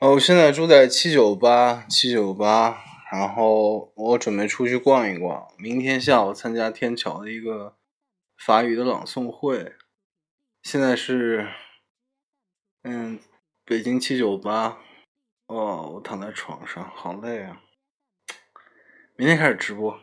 哦我现在住在七九八七九八然后我准备出去逛一逛明天下午参加天桥的一个法语的朗诵会。现在是嗯北京七九八哦我躺在床上好累啊。明天开始直播。